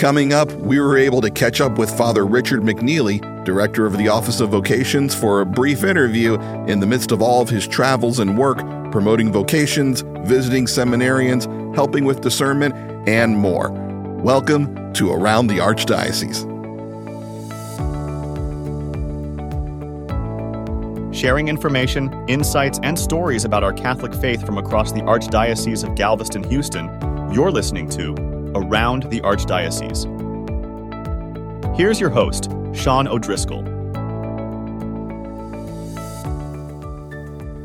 Coming up, we were able to catch up with Father Richard McNeillie, Director of the Office of Vocations, for a brief interview in the midst of all of his travels and work promoting vocations, visiting seminarians, helping with discernment, and more. Welcome to Around the Archdiocese. Sharing information, insights, and stories about our Catholic faith from across the Archdiocese of Galveston Houston, you're listening to Around the Archdiocese. Here's your host, Sean O'Driscoll.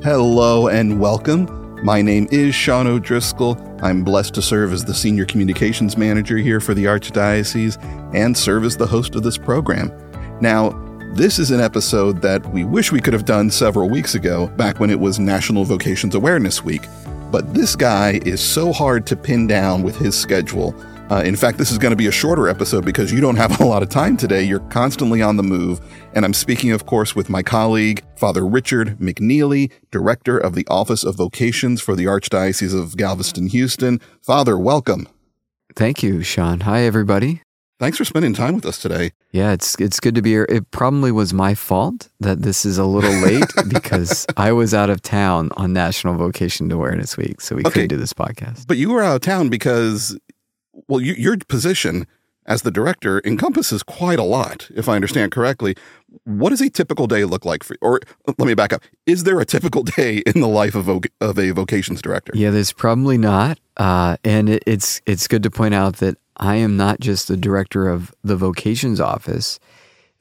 Hello and welcome. My name is Sean O'Driscoll. I'm blessed to serve as the Senior Communications Manager here for the Archdiocese and serve as the host of this program. Now, this is an episode that we wish we could have done several weeks ago, back when it was National Vocations Awareness Week. But this guy is so hard to pin down with his schedule. Uh, in fact, this is going to be a shorter episode because you don't have a lot of time today. You're constantly on the move. And I'm speaking, of course, with my colleague, Father Richard McNeillie, Director of the Office of Vocations for the Archdiocese of Galveston Houston. Father, welcome. Thank you, Sean. Hi, everybody. Thanks for spending time with us today. Yeah, it's it's good to be here. It probably was my fault that this is a little late because I was out of town on National Vocation Awareness Week, so we Okay. couldn't do this podcast. But you were out of town because, well, you, your position as the director encompasses quite a lot, if I understand correctly. What does a typical day look like for Or let me back up. Is there a typical day in the life of, of a vocations director? Yeah, there's probably not, uh, and it, it's it's good to point out that I am not just the director of the vocations office,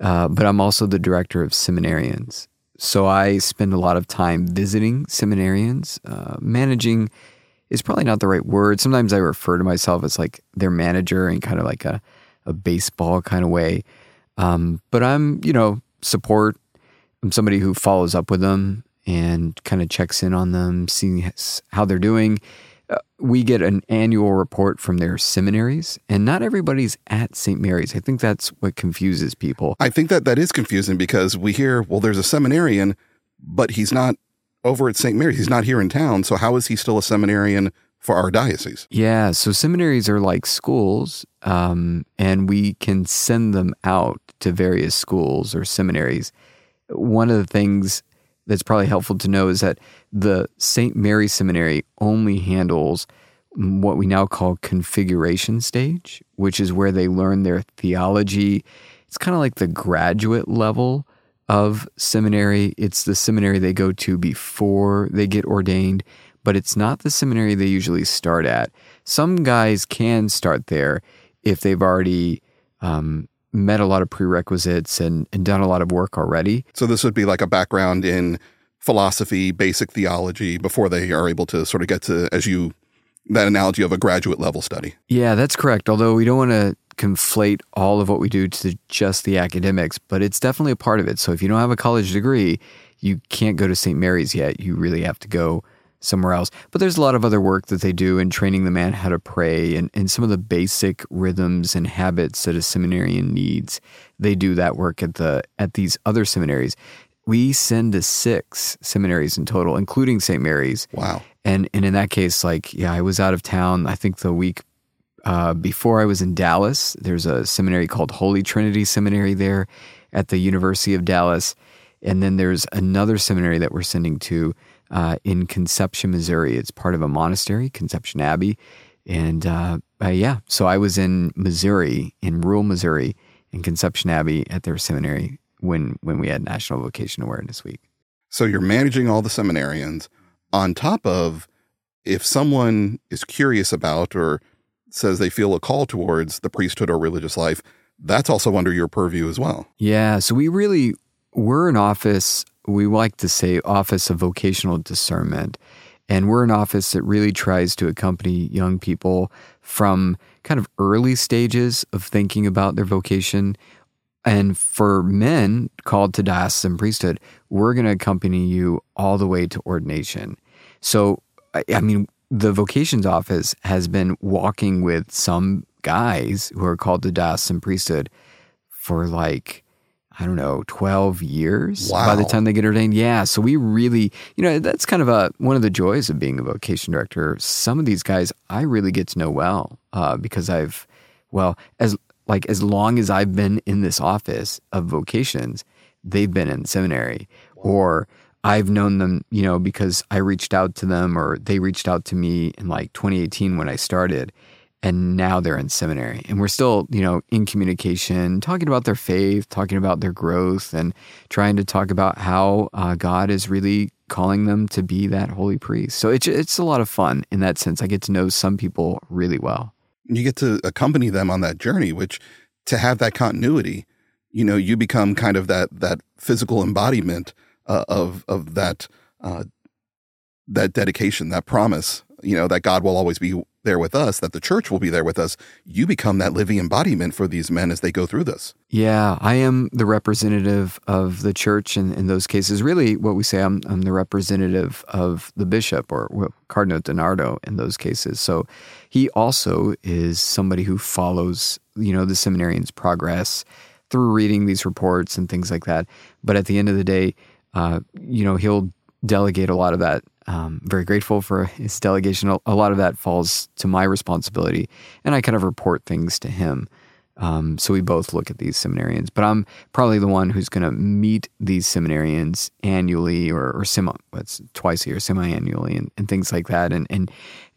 uh, but I'm also the director of seminarians. So I spend a lot of time visiting seminarians, uh, managing is probably not the right word. Sometimes I refer to myself as like their manager in kind of like a, a baseball kind of way. Um, but I'm, you know, support. I'm somebody who follows up with them and kind of checks in on them, seeing how they're doing. Uh, we get an annual report from their seminaries, and not everybody's at St. Mary's. I think that's what confuses people. I think that that is confusing because we hear, well, there's a seminarian, but he's not over at St. Mary's. He's not here in town. So how is he still a seminarian for our diocese? Yeah, so seminaries are like schools, um, and we can send them out to various schools or seminaries. One of the things that's probably helpful to know is that the St. Mary Seminary only handles what we now call configuration stage, which is where they learn their theology. It's kind of like the graduate level of seminary. It's the seminary they go to before they get ordained, but it's not the seminary they usually start at. Some guys can start there if they've already um, met a lot of prerequisites and, and done a lot of work already. So this would be like a background in philosophy, basic theology before they are able to sort of get to, as you, that analogy of a graduate level study. Yeah, that's correct. Although we don't want to conflate all of what we do to just the academics, but it's definitely a part of it. So if you don't have a college degree, you can't go to St. Mary's yet. You really have to go somewhere else. But there's a lot of other work that they do in training the man how to pray and, and some of the basic rhythms and habits that a seminarian needs. They do that work at the at these other seminaries. We send to six seminaries in total, including St. Mary's. Wow. And and in that case, like, yeah, I was out of town. I think the week uh, before I was in Dallas. There's a seminary called Holy Trinity Seminary there at the University of Dallas, and then there's another seminary that we're sending to uh, in Conception, Missouri. It's part of a monastery, Conception Abbey, and uh, uh, yeah. So I was in Missouri, in rural Missouri, in Conception Abbey at their seminary when when we had National Vocation Awareness Week. So you're managing all the seminarians on top of if someone is curious about or says they feel a call towards the priesthood or religious life, that's also under your purview as well. Yeah, so we really we're an office. We like to say office of vocational discernment, and we're an office that really tries to accompany young people from kind of early stages of thinking about their vocation. And for men called to diocesan priesthood, we're going to accompany you all the way to ordination. So, I, I mean, the vocations office has been walking with some guys who are called to diocesan priesthood for like I don't know, 12 years by the time they get ordained. Yeah. So we really, you know, that's kind of a, one of the joys of being a vocation director. Some of these guys I really get to know well uh, because I've Well, as like as long as I've been in this office of vocations, they've been in seminary. Or I've known them, you know, because I reached out to them or they reached out to me in like 2018 when I started and now they're in seminary. And we're still you know in communication talking about their faith talking about their growth and trying to talk about how uh, god is really calling them to be that holy priest. So it's, it's a lot of fun in that sense. I get to know some people really well you get to accompany them on that journey which to have that continuity you know you become kind of that that physical embodiment uh, of of that uh, that dedication that promise you know that god will always be there with us, that the church will be there with us, you become that living embodiment for these men as they go through this. Yeah, I am the representative of the church in, in those cases. Really, what we say, I'm, I'm the representative of the bishop or Cardinal DiNardo in those cases. So he also is somebody who follows, you know, the seminarian's progress through reading these reports and things like that. But at the end of the day, uh, you know, he'll delegate a lot of that um, very grateful for his delegation. A lot of that falls to my responsibility, and I kind of report things to him. Um, so we both look at these seminarians, but I'm probably the one who's going to meet these seminarians annually or, or semi, what's twice a year, semi-annually, and, and things like that, and, and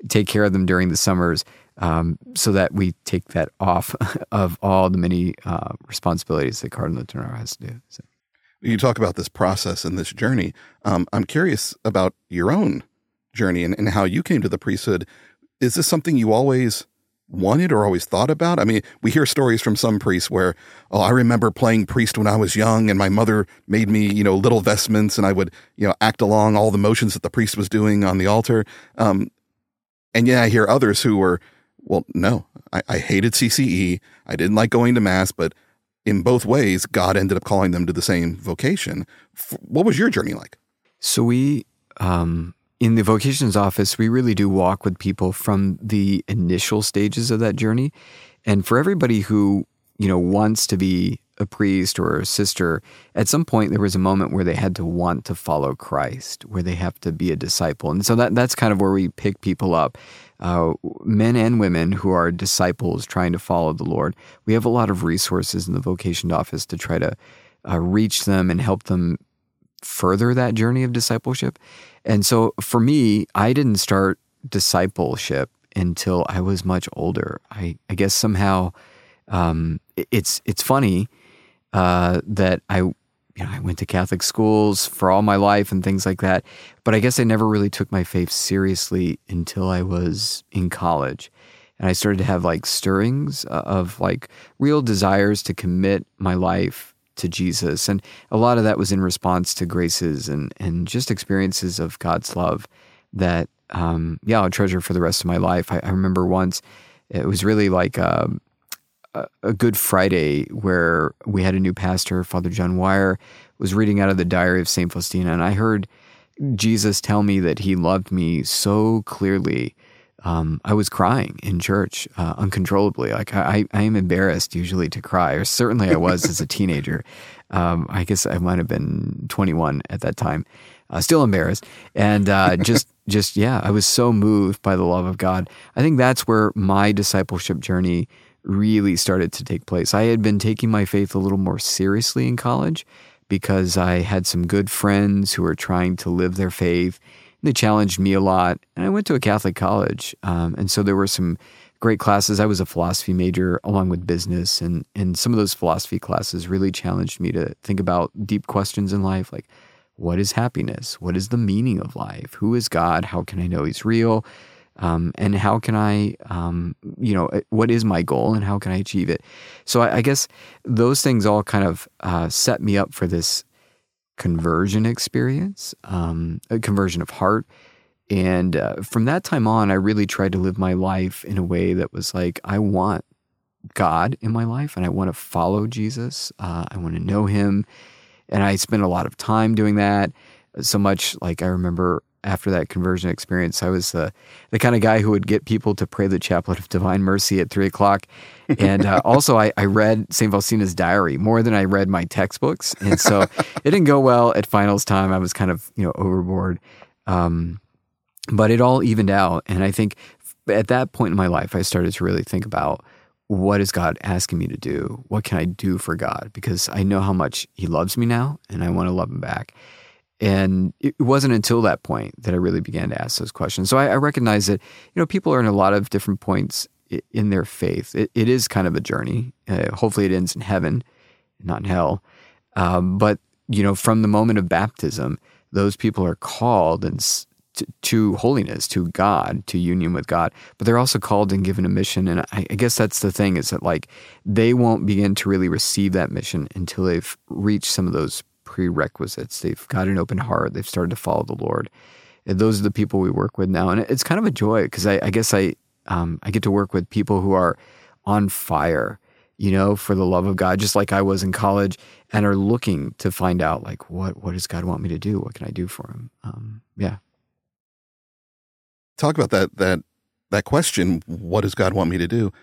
take care of them during the summers, um, so that we take that off of all the many uh, responsibilities that Cardinal DiNardo has to do. So you talk about this process and this journey. Um, I'm curious about your own journey and, and how you came to the priesthood. Is this something you always wanted or always thought about? I mean, we hear stories from some priests where, oh, I remember playing priest when I was young and my mother made me, you know, little vestments and I would, you know, act along all the motions that the priest was doing on the altar. Um, and yeah, I hear others who were, well, no, I, I hated CCE. I didn't like going to mass, but in both ways, God ended up calling them to the same vocation. What was your journey like? So we, um, in the vocations office, we really do walk with people from the initial stages of that journey. And for everybody who, you know, wants to be a priest or a sister, at some point there was a moment where they had to want to follow Christ, where they have to be a disciple. And so that that's kind of where we pick people up uh, men and women who are disciples trying to follow the Lord. We have a lot of resources in the vocation office to try to uh, reach them and help them further that journey of discipleship. And so for me, I didn't start discipleship until I was much older. I, I guess somehow um, it's it's funny uh, that I you know, I went to Catholic schools for all my life and things like that. But I guess I never really took my faith seriously until I was in college. And I started to have like stirrings uh, of like real desires to commit my life to Jesus. And a lot of that was in response to graces and, and just experiences of God's love that, um, yeah, I'll treasure for the rest of my life. I, I remember once, it was really like, um, a Good Friday where we had a new pastor, Father John Wire, was reading out of the diary of St. Faustina, and I heard Jesus tell me that he loved me so clearly. Um, I was crying in church uh, uncontrollably. Like I, I am embarrassed usually to cry, or certainly I was as a teenager. Um, I guess I might have been 21 at that time. Uh, still embarrassed, and uh, just, just yeah, I was so moved by the love of God. I think that's where my discipleship journey really started to take place. I had been taking my faith a little more seriously in college because I had some good friends who were trying to live their faith. They challenged me a lot, and I went to a Catholic college, um, and so there were some great classes. I was a philosophy major along with business, and and some of those philosophy classes really challenged me to think about deep questions in life, like what is happiness? What is the meaning of life? Who is God? How can I know He's real? Um, and how can I, um, you know, uh, what is my goal and how can I achieve it? So I, I guess those things all kind of uh, set me up for this conversion experience, um, a conversion of heart. And uh, from that time on, I really tried to live my life in a way that was like, I want God in my life and I want to follow Jesus. Uh, I want to know him. And I spent a lot of time doing that. So much like I remember after that conversion experience. I was uh, the kind of guy who would get people to pray the Chaplet of Divine Mercy at three o'clock. And uh, also, I, I, read St. Faustina's diary more than I read my textbooks. And so it didn't go well at finals time. I was kind of, you know, overboard. Um, but it all evened out. And I think at that point in my life, I started to really think about what is God asking me to do? What can I do for God? Because I know how much He loves me now and I want to love Him back. And it wasn't until that point that I really began to ask those questions. So I, I recognize that, you know, people are in a lot of different points in their faith. it, it is kind of a journey. Uh, hopefully it ends in heaven, not in hell. Um, but, you know, from the moment of baptism, those people are called and to, to, holiness, to God, to union with God. But they're also called and given a mission. And I, I guess that's the thing is that like they won't begin to really receive that mission until they've reached some of those prerequisites. They've got an open heart. They've started to follow the Lord. And those are the people we work with now, and it's kind of a joy because I, I, guess I um, I get to work with people who are on fire, you know, for the love of God, just like I was in college, and are looking to find out like what what does God want me to do? What can I do for Him? Um, yeah. Talk about that that that question. What does God want me to do?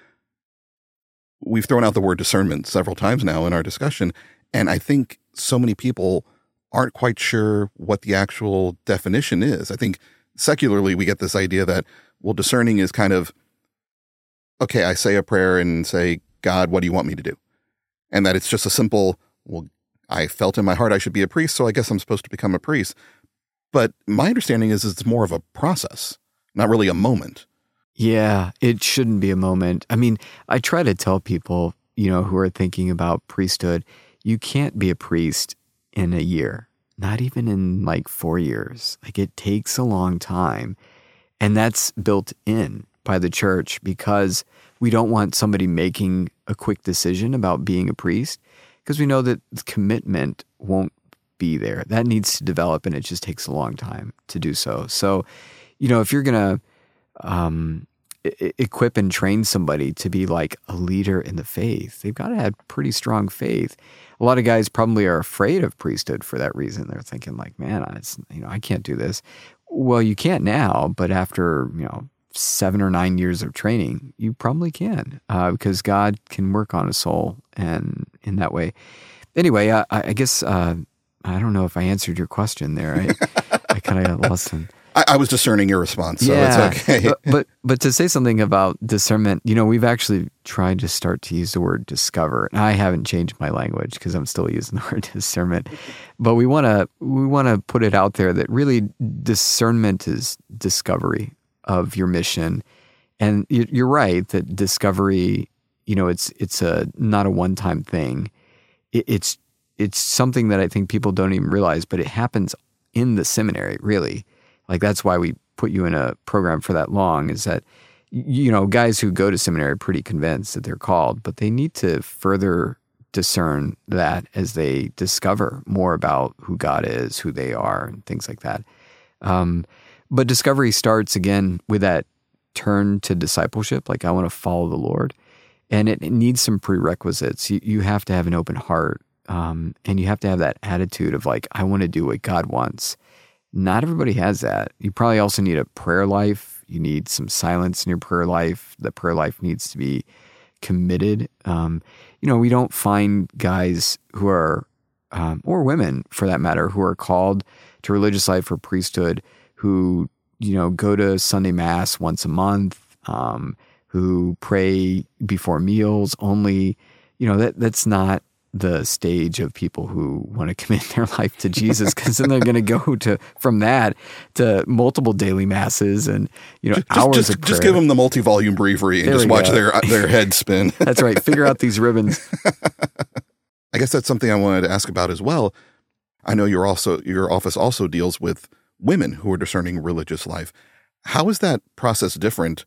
We've thrown out the word discernment several times now in our discussion, and I think so many people aren't quite sure what the actual definition is. I think secularly we get this idea that, well, discerning is kind of, okay, I say a prayer and say, God, what do you want me to do? And that it's just a simple, well, I felt in my heart I should be a priest, so I guess I'm supposed to become a priest. But my understanding is it's more of a process, not really a moment. Yeah, it shouldn't be a moment. I mean, I try to tell people, you know, who are thinking about priesthood, you can't be a priest in a year, not even in like four years. Like it takes a long time. And that's built in by the church because we don't want somebody making a quick decision about being a priest because we know that the commitment won't be there. That needs to develop and it just takes a long time to do so. So, you know, if you're going to um, equip and train somebody to be like a leader in the faith, they've got to have pretty strong faith a lot of guys probably are afraid of priesthood for that reason. They're thinking like, man, I, you know, I can't do this. Well, you can't now, but after you know seven or nine years of training, you probably can uh, because God can work on a soul and in that way. Anyway, I, I guess uh, I don't know if I answered your question there. I, I kind of lost. In, I, I, was discerning your response, so yeah, it's okay. but, but, but to say something about discernment, you know, we've actually tried to start to use the word discover. And I haven't changed my language because I'm still using the word discernment. But we want to we want to put it out there that really discernment is discovery of your mission. And you're right that discovery, you know, it's it's a not a one time thing. it's it's something that I think people don't even realize, but it happens in the seminary, really like that's why we put you in a program for that long is that you know guys who go to seminary are pretty convinced that they're called, but they need to further discern that as they discover more about who God is, who they are, and things like that. Um, but discovery starts again with that turn to discipleship. Like I want to follow the Lord, and it, it needs some prerequisites. You, you have to have an open heart, um, and you have to have that attitude of like I want to do what God wants. Not everybody has that. You probably also need a prayer life. You need some silence in your prayer life. The prayer life needs to be committed. Um, you know, we don't find guys who are, um, or women for that matter, who are called to religious life or priesthood who, you know, go to Sunday Mass once a month, um, who pray before meals only. You know, that that's not the stage of people who want to commit their life to Jesus because then they're going to go to from that to multiple daily masses and you know just, hours just, of prayer. Just give them the multi-volume breviary and there just watch go. their their head spin. that's right. Figure out these ribbons. I guess that's something I wanted to ask about as well. I know your also your office also deals with women who are discerning religious life. How is that process different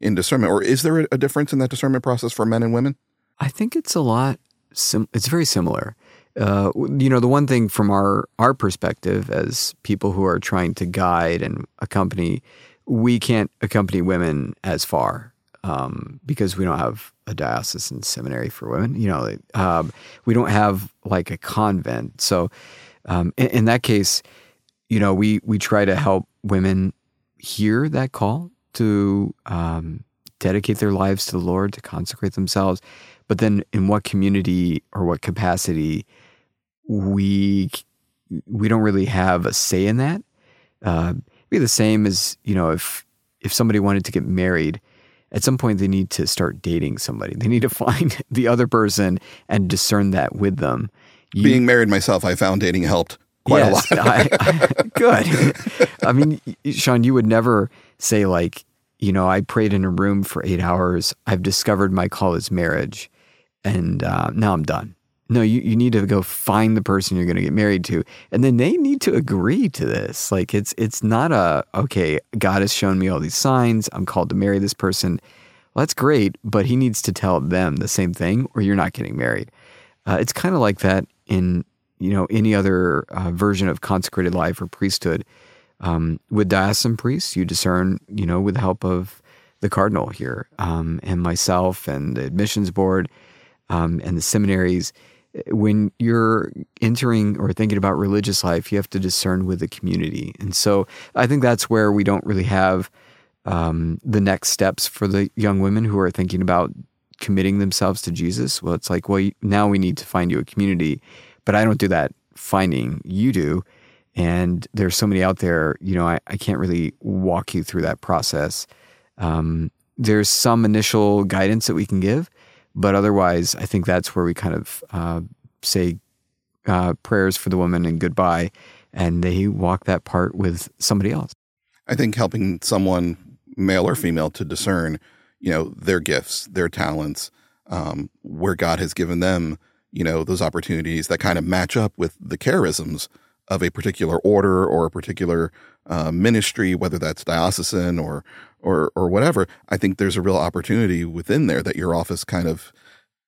in discernment, or is there a difference in that discernment process for men and women? I think it's a lot sim- it's very similar. Uh, you know, the one thing from our our perspective as people who are trying to guide and accompany, we can't accompany women as far um, because we don't have a diocesan seminary for women. You know, um, we don't have like a convent. So, um, in, in, that case, you know, we we try to help women hear that call to um, dedicate their lives to the Lord, to consecrate themselves, but then in what community or what capacity we we don't really have a say in that. Uh, be the same as you know if if somebody wanted to get married, at some point they need to start dating somebody. They need to find the other person and discern that with them. You, Being married myself, I found dating helped quite yes, a lot. I, I, good. I mean, Sean, you would never say like, you know, I prayed in a room for eight hours. I've discovered my call is marriage, and uh, now I'm done. No, you, you need to go find the person you're going to get married to, and then they need to agree to this. Like it's it's not a okay. God has shown me all these signs. I'm called to marry this person. Well, that's great, but He needs to tell them the same thing, or you're not getting married. Uh, it's kind of like that in you know any other uh, version of consecrated life or priesthood. Um, with diocesan priests, you discern, you know, with the help of the cardinal here um, and myself and the admissions board um, and the seminaries when you're entering or thinking about religious life, you have to discern with the community. And so I think that's where we don't really have um, the next steps for the young women who are thinking about committing themselves to Jesus. Well, it's like, well, now we need to find you a community. But I don't do that finding, you do. And there's so many out there, you know, I, I can't really walk you through that process. Um, there's some initial guidance that we can give but otherwise, I think that's where we kind of uh, say uh, prayers for the woman and goodbye, and they walk that part with somebody else. I think helping someone, male or female, to discern, you know, their gifts, their talents, um, where God has given them, you know, those opportunities that kind of match up with the charisms of a particular order or a particular uh, ministry, whether that's diocesan or or or whatever. I think there's a real opportunity within there that your office kind of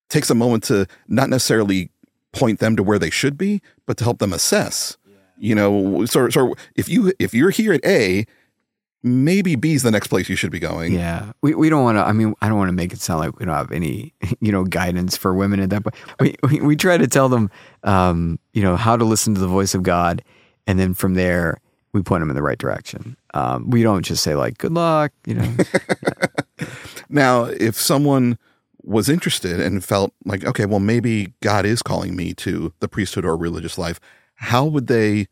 takes a moment to not necessarily point them to where they should be, but to help them assess. Yeah. You know, so so if you if you're here at A maybe B is the next place you should be going. Yeah. We, we don't want to, I mean, I don't want to make it sound like we don't have any, you know, guidance for women at that point. We, we, we try to tell them, um, you know, how to listen to the voice of God. And then from there, we point them in the right direction. Um, we don't just say like, good luck, you know. now, if someone was interested and felt like, okay, well, maybe God is calling me to the priesthood or religious life, how would they,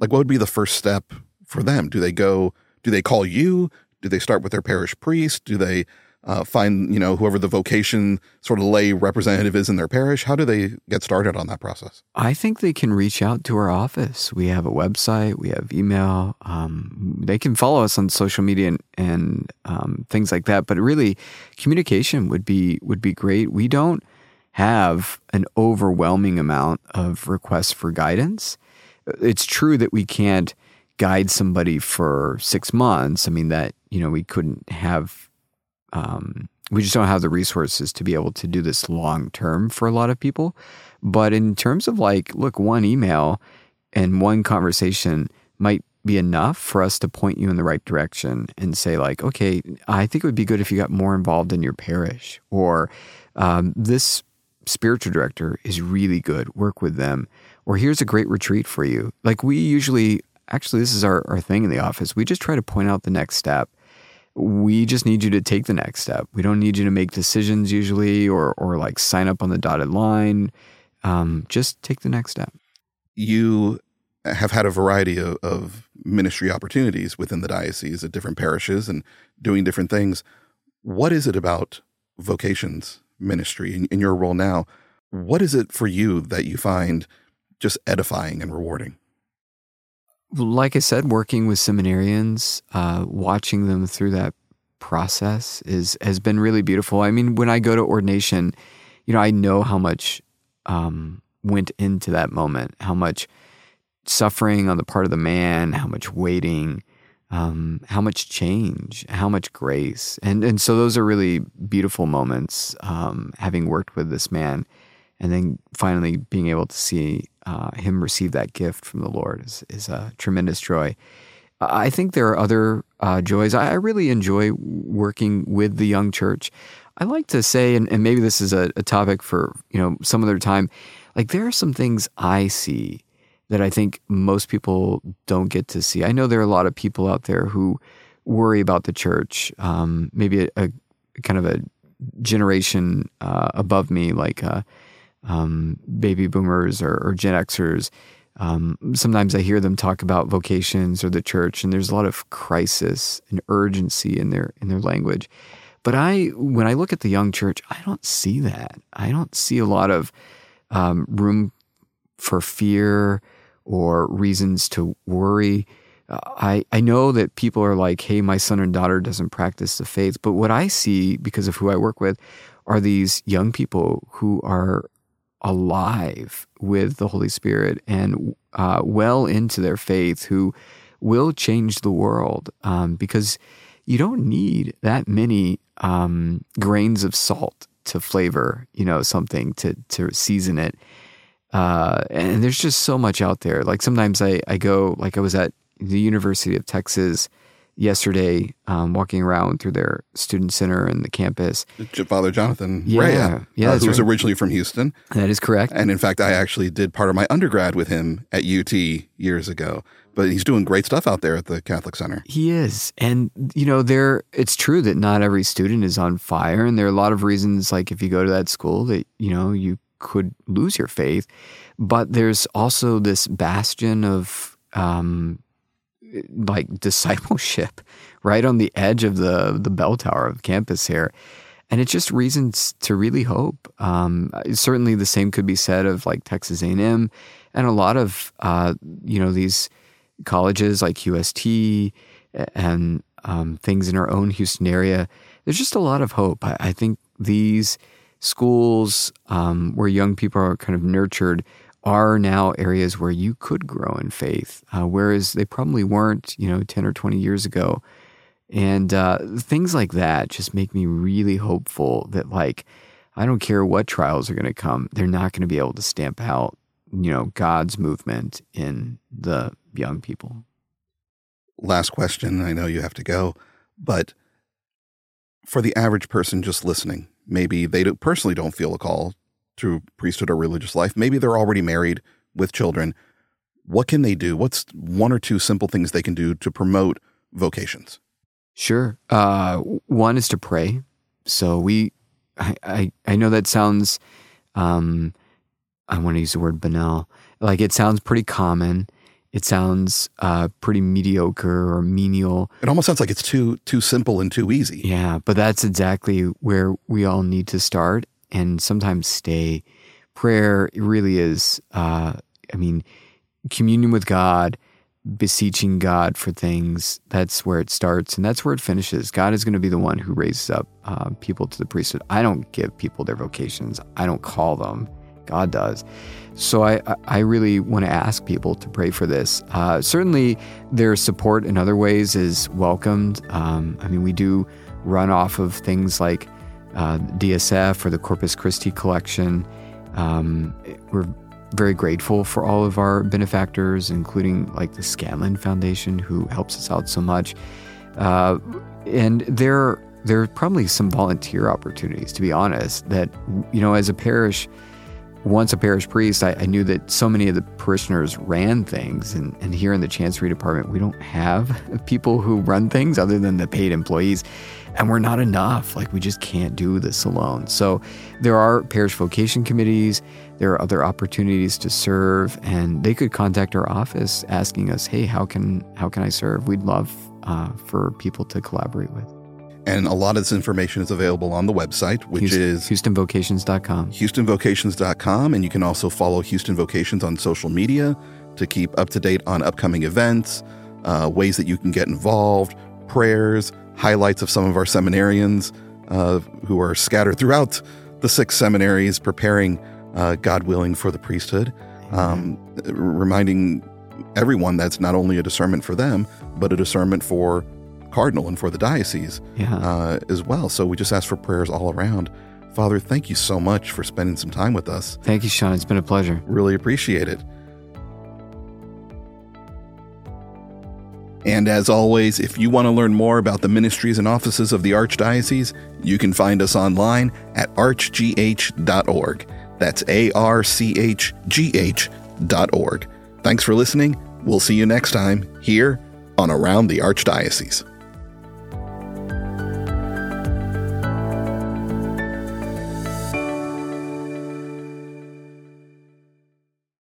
like, what would be the first step for them? Do they go, do they call you? Do they start with their parish priest? Do they uh, find you know whoever the vocation sort of lay representative is in their parish? How do they get started on that process? I think they can reach out to our office. We have a website, we have email. Um, they can follow us on social media and, and um, things like that. But really, communication would be would be great. We don't have an overwhelming amount of requests for guidance. It's true that we can't guide somebody for six months, I mean, that, you know, we couldn't have, um, we just don't have the resources to be able to do this long term for a lot of people. But in terms of like, look, one email and one conversation might be enough for us to point you in the right direction and say, like, okay, I think it would be good if you got more involved in your parish, or um, this spiritual director is really good, work with them, or here's a great retreat for you. Like, we usually actually, this is our, our thing in the office. We just try to point out the next step. We just need you to take the next step. We don't need you to make decisions usually or, or like sign up on the dotted line. Um, just take the next step. You have had a variety of, of ministry opportunities within the diocese at different parishes and doing different things. What is it about vocations ministry in, in your role now? What is it for you that you find just edifying and rewarding? Like I said, working with seminarians, uh, watching them through that process is has been really beautiful. I mean, when I go to ordination, you know, I know how much um, went into that moment, how much suffering on the part of the man, how much waiting, um, how much change, how much grace, and and so those are really beautiful moments. Um, having worked with this man, and then finally being able to see uh, him receive that gift from the Lord is, is a tremendous joy. I think there are other uh, joys. I really enjoy working with the young church. I like to say, and, and maybe this is a, a, topic for you know some other time. Like there are some things I see that I think most people don't get to see. I know there are a lot of people out there who worry about the church. Um, maybe a, a, kind of a generation uh, above me, like uh, um, baby boomers or, or Gen Xers. Um, sometimes I hear them talk about vocations or the church, and there's a lot of crisis and urgency in their in their language. But I, when I look at the young church, I don't see that. I don't see a lot of um, room for fear or reasons to worry. Uh, I, I know that people are like, hey, my son and daughter doesn't practice the faith. But what I see, because of who I work with, are these young people who are alive with the Holy Spirit and uh, well into their faith, who will change the world um, because you don't need that many um, grains of salt to flavor, you know, something to to season it. Uh, and there's just so much out there. Like sometimes I, I go, like I was at the University of Texas yesterday, um, walking around through their student center and the campus. Father Jonathan Yeah, Rea, yeah, uh, who was right. originally from Houston. That is correct. And in fact, I actually did part of my undergrad with him at UT years ago. But he's doing great stuff out there at the Catholic Center. He is. And you know, there it's true that not every student is on fire and there are a lot of reasons like if you go to that school that, you know, you could lose your faith. But there's also this bastion of um like discipleship right on the edge of the the bell tower of campus here. And it's just reasons to really hope. Um, certainly, the same could be said of like Texas A&M and a lot of uh, you know these colleges like UST and um, things in our own Houston area. There's just a lot of hope. I, I think these schools um, where young people are kind of nurtured are now areas where you could grow in faith, uh, whereas they probably weren't, you know, 10 or 20 years ago. And uh, things like that just make me really hopeful that, like, I don't care what trials are going to come, they're not going to be able to stamp out, you know, God's movement in the young people. Last question. I know you have to go, but for the average person just listening, maybe they personally don't feel a call to priesthood or religious life. Maybe they're already married with children. What can they do? What's one or two simple things they can do to promote vocations? Sure. Uh, one is to pray. So we, I, I, I know that sounds, um, I want to use the word banal. Like it sounds pretty common. It sounds uh, pretty mediocre or menial. It almost sounds like it's too too simple and too easy. Yeah, but that's exactly where we all need to start and sometimes stay. Prayer really is, uh, I mean, communion with God, beseeching God for things. That's where it starts and that's where it finishes. God is going to be the one who raises up uh, people to the priesthood. I don't give people their vocations, I don't call them. God does. So I, I really want to ask people to pray for this. Uh, certainly, their support in other ways is welcomed. Um, I mean, we do run off of things like uh, DSF or the Corpus Christi collection. Um, we're very grateful for all of our benefactors, including like the Scanlan Foundation, who helps us out so much. Uh, and there, there are probably some volunteer opportunities, to be honest, that, you know, as a parish, once a parish priest, I, I, knew that so many of the parishioners ran things. And, and here in the Chancery Department, we don't have people who run things other than the paid employees. And we're not enough. Like, we just can't do this alone. So, there are parish vocation committees, there are other opportunities to serve, and they could contact our office asking us, hey, how can, how can I serve? We'd love uh, for people to collaborate with. And a lot of this information is available on the website, which Houston, is HoustonVocations.com. HoustonVocations.com. And you can also follow Houston Vocations on social media to keep up to date on upcoming events, uh, ways that you can get involved, prayers, highlights of some of our seminarians uh, who are scattered throughout the six seminaries preparing, uh, God willing, for the priesthood. Um, reminding everyone that's not only a discernment for them, but a discernment for cardinal and for the diocese Yeah. uh, as well. So we just ask for prayers all around. Father, thank you so much for spending some time with us. Thank you, Sean. It's been a pleasure. Really appreciate it. And as always, if you want to learn more about the ministries and offices of the Archdiocese, you can find us online at archgh.org. That's A R C H G H dot org. Thanks for listening. We'll see you next time here on Around the Archdiocese.